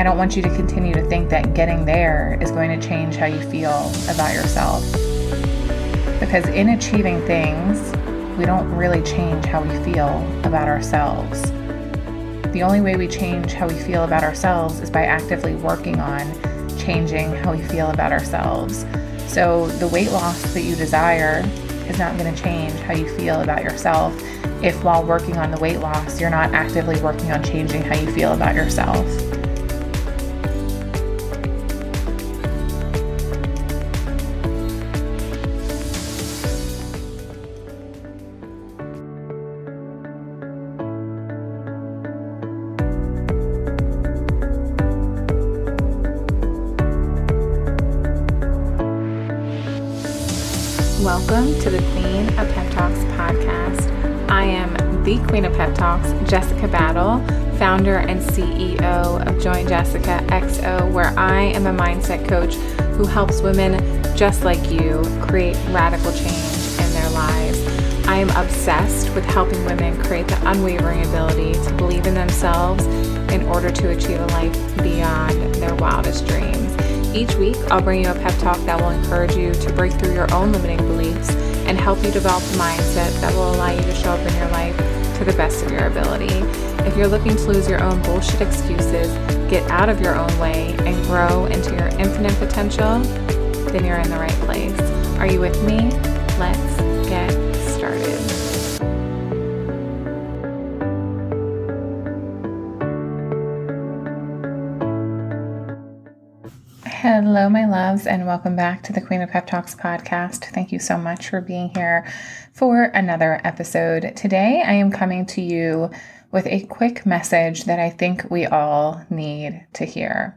I don't want you to continue to think that getting there is going to change how you feel about yourself. Because in achieving things, we don't really change how we feel about ourselves. The only way we change how we feel about ourselves is by actively working on changing how we feel about ourselves. So, the weight loss that you desire is not going to change how you feel about yourself if, while working on the weight loss, you're not actively working on changing how you feel about yourself. The Queen of Pep Talks, Jessica Battle, founder and CEO of Join Jessica XO, where I am a mindset coach who helps women just like you create radical change in their lives. I am obsessed with helping women create the unwavering ability to believe in themselves in order to achieve a life beyond their wildest dreams. Each week, I'll bring you a pep talk that will encourage you to break through your own limiting beliefs and help you develop a mindset that will allow you to show up in your life to the best of your ability. If you're looking to lose your own bullshit excuses, get out of your own way, and grow into your infinite potential, then you're in the right place. Are you with me? Let's get started. Hello, my loves, and welcome back to the Queen of Pep Talks podcast. Thank you so much for being here for another episode. Today, I am coming to you with a quick message that I think we all need to hear.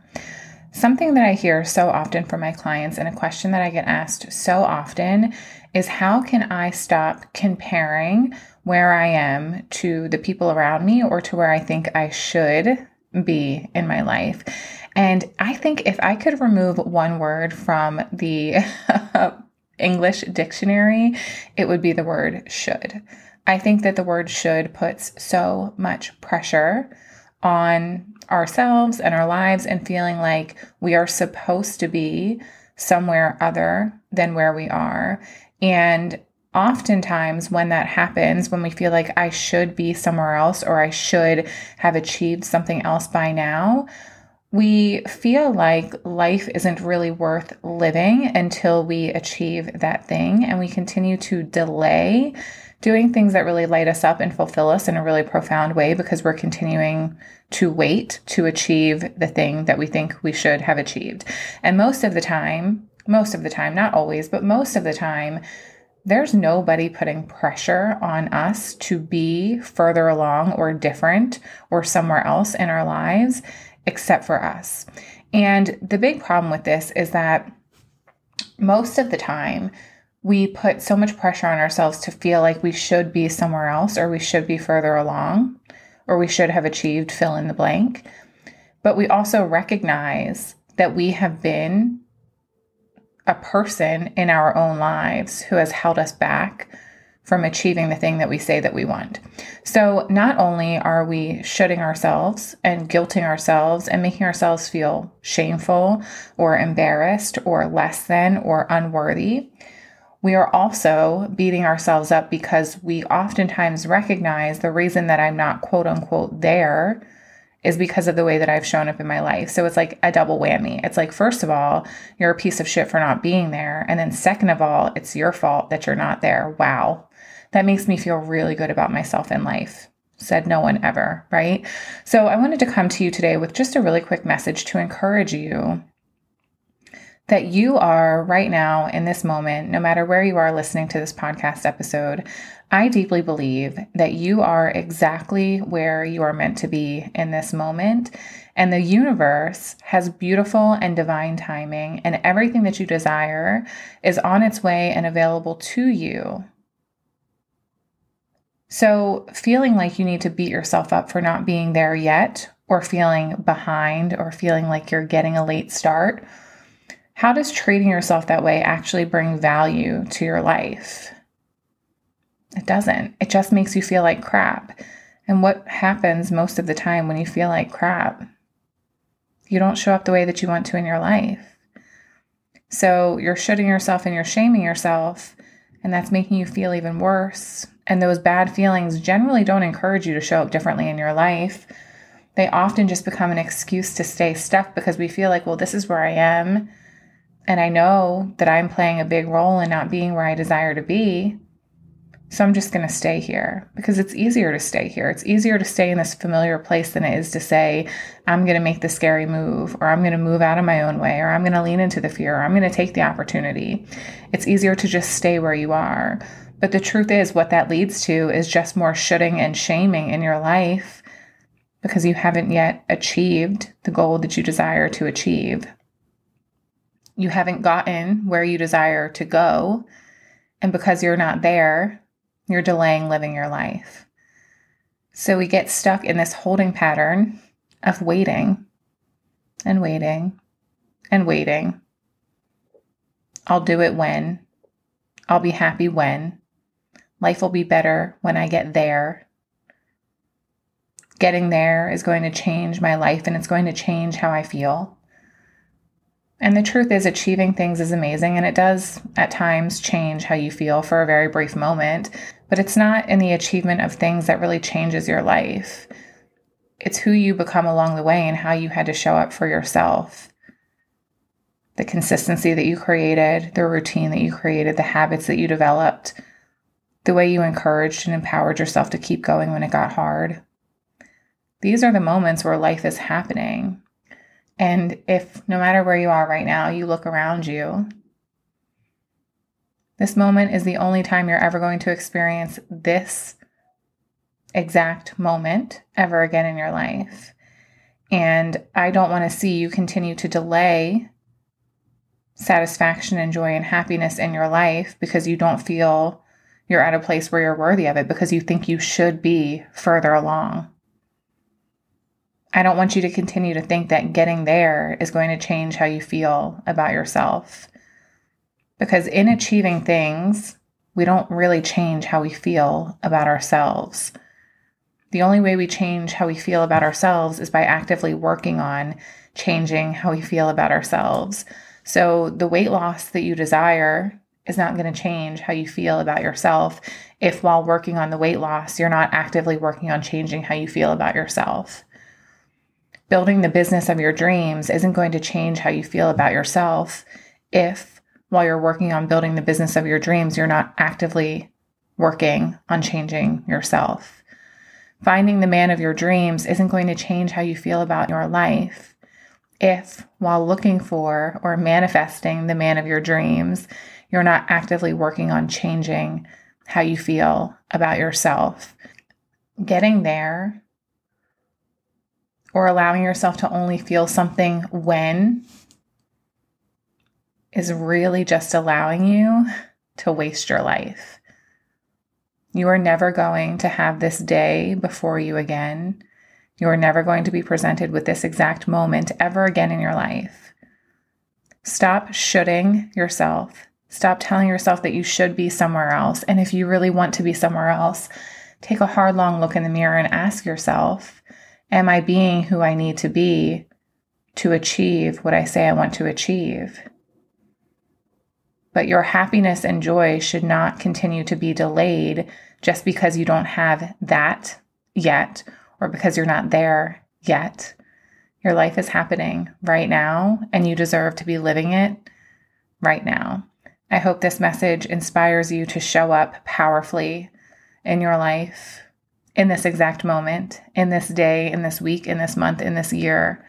Something that I hear so often from my clients, and a question that I get asked so often, is how can I stop comparing where I am to the people around me or to where I think I should be in my life? And I think if I could remove one word from the English dictionary, it would be the word should. I think that the word should puts so much pressure on ourselves and our lives and feeling like we are supposed to be somewhere other than where we are. And oftentimes, when that happens, when we feel like I should be somewhere else or I should have achieved something else by now, we feel like life isn't really worth living until we achieve that thing, and we continue to delay doing things that really light us up and fulfill us in a really profound way because we're continuing to wait to achieve the thing that we think we should have achieved. And most of the time, most of the time, not always, but most of the time, there's nobody putting pressure on us to be further along or different or somewhere else in our lives except for us. And the big problem with this is that most of the time, we put so much pressure on ourselves to feel like we should be somewhere else or we should be further along or we should have achieved fill in the blank. But we also recognize that we have been a person in our own lives who has held us back from achieving the thing that we say that we want. So, not only are we shutting ourselves and guilting ourselves and making ourselves feel shameful or embarrassed or less than or unworthy, we are also beating ourselves up because we oftentimes recognize the reason that I'm not quote unquote there is because of the way that I've shown up in my life. So it's like a double whammy. It's like, first of all, you're a piece of shit for not being there. And then, second of all, it's your fault that you're not there. Wow. That makes me feel really good about myself in life. Said no one ever, right? So I wanted to come to you today with just a really quick message to encourage you that you are right now in this moment, no matter where you are listening to this podcast episode, I deeply believe that you are exactly where you are meant to be in this moment. And the universe has beautiful and divine timing, and everything that you desire is on its way and available to you so, feeling like you need to beat yourself up for not being there yet, or feeling behind, or feeling like you're getting a late start, how does treating yourself that way actually bring value to your life? It doesn't. It just makes you feel like crap. And what happens most of the time when you feel like crap? you don't show up the way that you want to in your life. So you're shooting yourself and you're shaming yourself, and that's making you feel even worse. And those bad feelings generally don't encourage you to show up differently in your life. They often just become an excuse to stay stuck because we feel like, well, this is where I am. And I know that I'm playing a big role in not being where I desire to be. So I'm just going to stay here because it's easier to stay here. It's easier to stay in this familiar place than it is to say, I'm going to make the scary move, or I'm going to move out of my own way, or I'm going to lean into the fear, or I'm going to take the opportunity. It's easier to just stay where you are. But the truth is, what that leads to is just more shooting and shaming in your life because you haven't yet achieved the goal that you desire to achieve. You haven't gotten where you desire to go. And because you're not there, you're delaying living your life. So we get stuck in this holding pattern of waiting and waiting and waiting. I'll do it when. I'll be happy when. Life will be better when I get there. Getting there is going to change my life and it's going to change how I feel. And the truth is, achieving things is amazing, and it does at times change how you feel for a very brief moment, but it's not in the achievement of things that really changes your life. It's who you become along the way and how you had to show up for yourself. The consistency that you created, the routine that you created, the habits that you developed, the way you encouraged and empowered yourself to keep going when it got hard. These are the moments where life is happening. And if no matter where you are right now, you look around you, this moment is the only time you're ever going to experience this exact moment ever again in your life. And I don't want to see you continue to delay satisfaction and joy and happiness in your life because you don't feel you're at a place where you're worthy of it because you think you should be further along. I don't want you to continue to think that getting there is going to change how you feel about yourself. Because in achieving things, we don't really change how we feel about ourselves. The only way we change how we feel about ourselves is by actively working on changing how we feel about ourselves. So, the weight loss that you desire is not going to change how you feel about yourself if, while working on the weight loss, you're not actively working on changing how you feel about yourself building the business of your dreams isn't going to change how you feel about yourself if, while you're working on building the business of your dreams, you're not actively working on changing yourself. Finding the man of your dreams isn't going to change how you feel about your life if, while looking for or manifesting the man of your dreams, you're not actively working on changing how you feel about yourself. Getting there or allowing yourself to only feel something when is really just allowing you to waste your life. You are never going to have this day before you again. You are never going to be presented with this exact moment ever again in your life. Stop shooting yourself. Stop telling yourself that you should be somewhere else. And if you really want to be somewhere else, take a hard, long look in the mirror and ask yourself Am I being who I need to be to achieve what I say I want to achieve? But your happiness and joy should not continue to be delayed just because you don't have that yet or because you're not there yet. Your life is happening right now, and you deserve to be living it right now. I hope this message inspires you to show up powerfully in your life in this exact moment, in this day, in this week, in this month, in this year.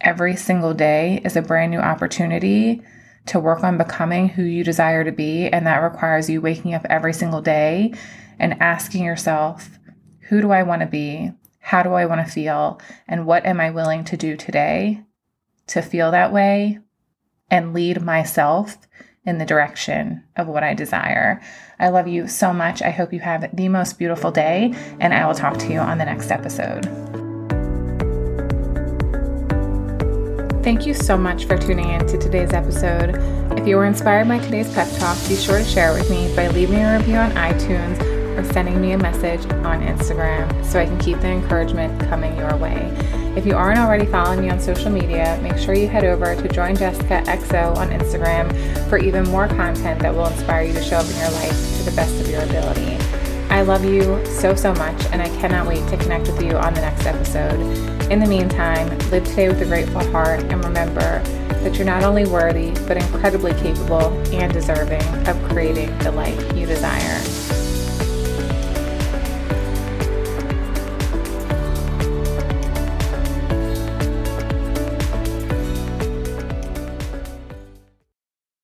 Every single day is a brand new opportunity to work on becoming who you desire to be. And that requires you waking up every single day and asking yourself, who do I want to be? How do I want to feel? And what am I willing to do today to feel that way and lead myself in the direction of what I desire. I love you so much. I hope you have the most beautiful day, and I will talk to you on the next episode. Thank you so much for tuning in to today's episode. If you were inspired by today's pep talk, be sure to share it with me by leaving a review on iTunes or sending me a message on Instagram so I can keep the encouragement coming your way. If you aren't already following me on social media, make sure you head over to Join Jessica XO on Instagram for even more content that will inspire you to show up in your life to the best of your ability. I love you so, so much, and I cannot wait to connect with you on the next episode. In the meantime, live today with a grateful heart and remember that you're not only worthy, but incredibly capable and deserving of creating the life you desire.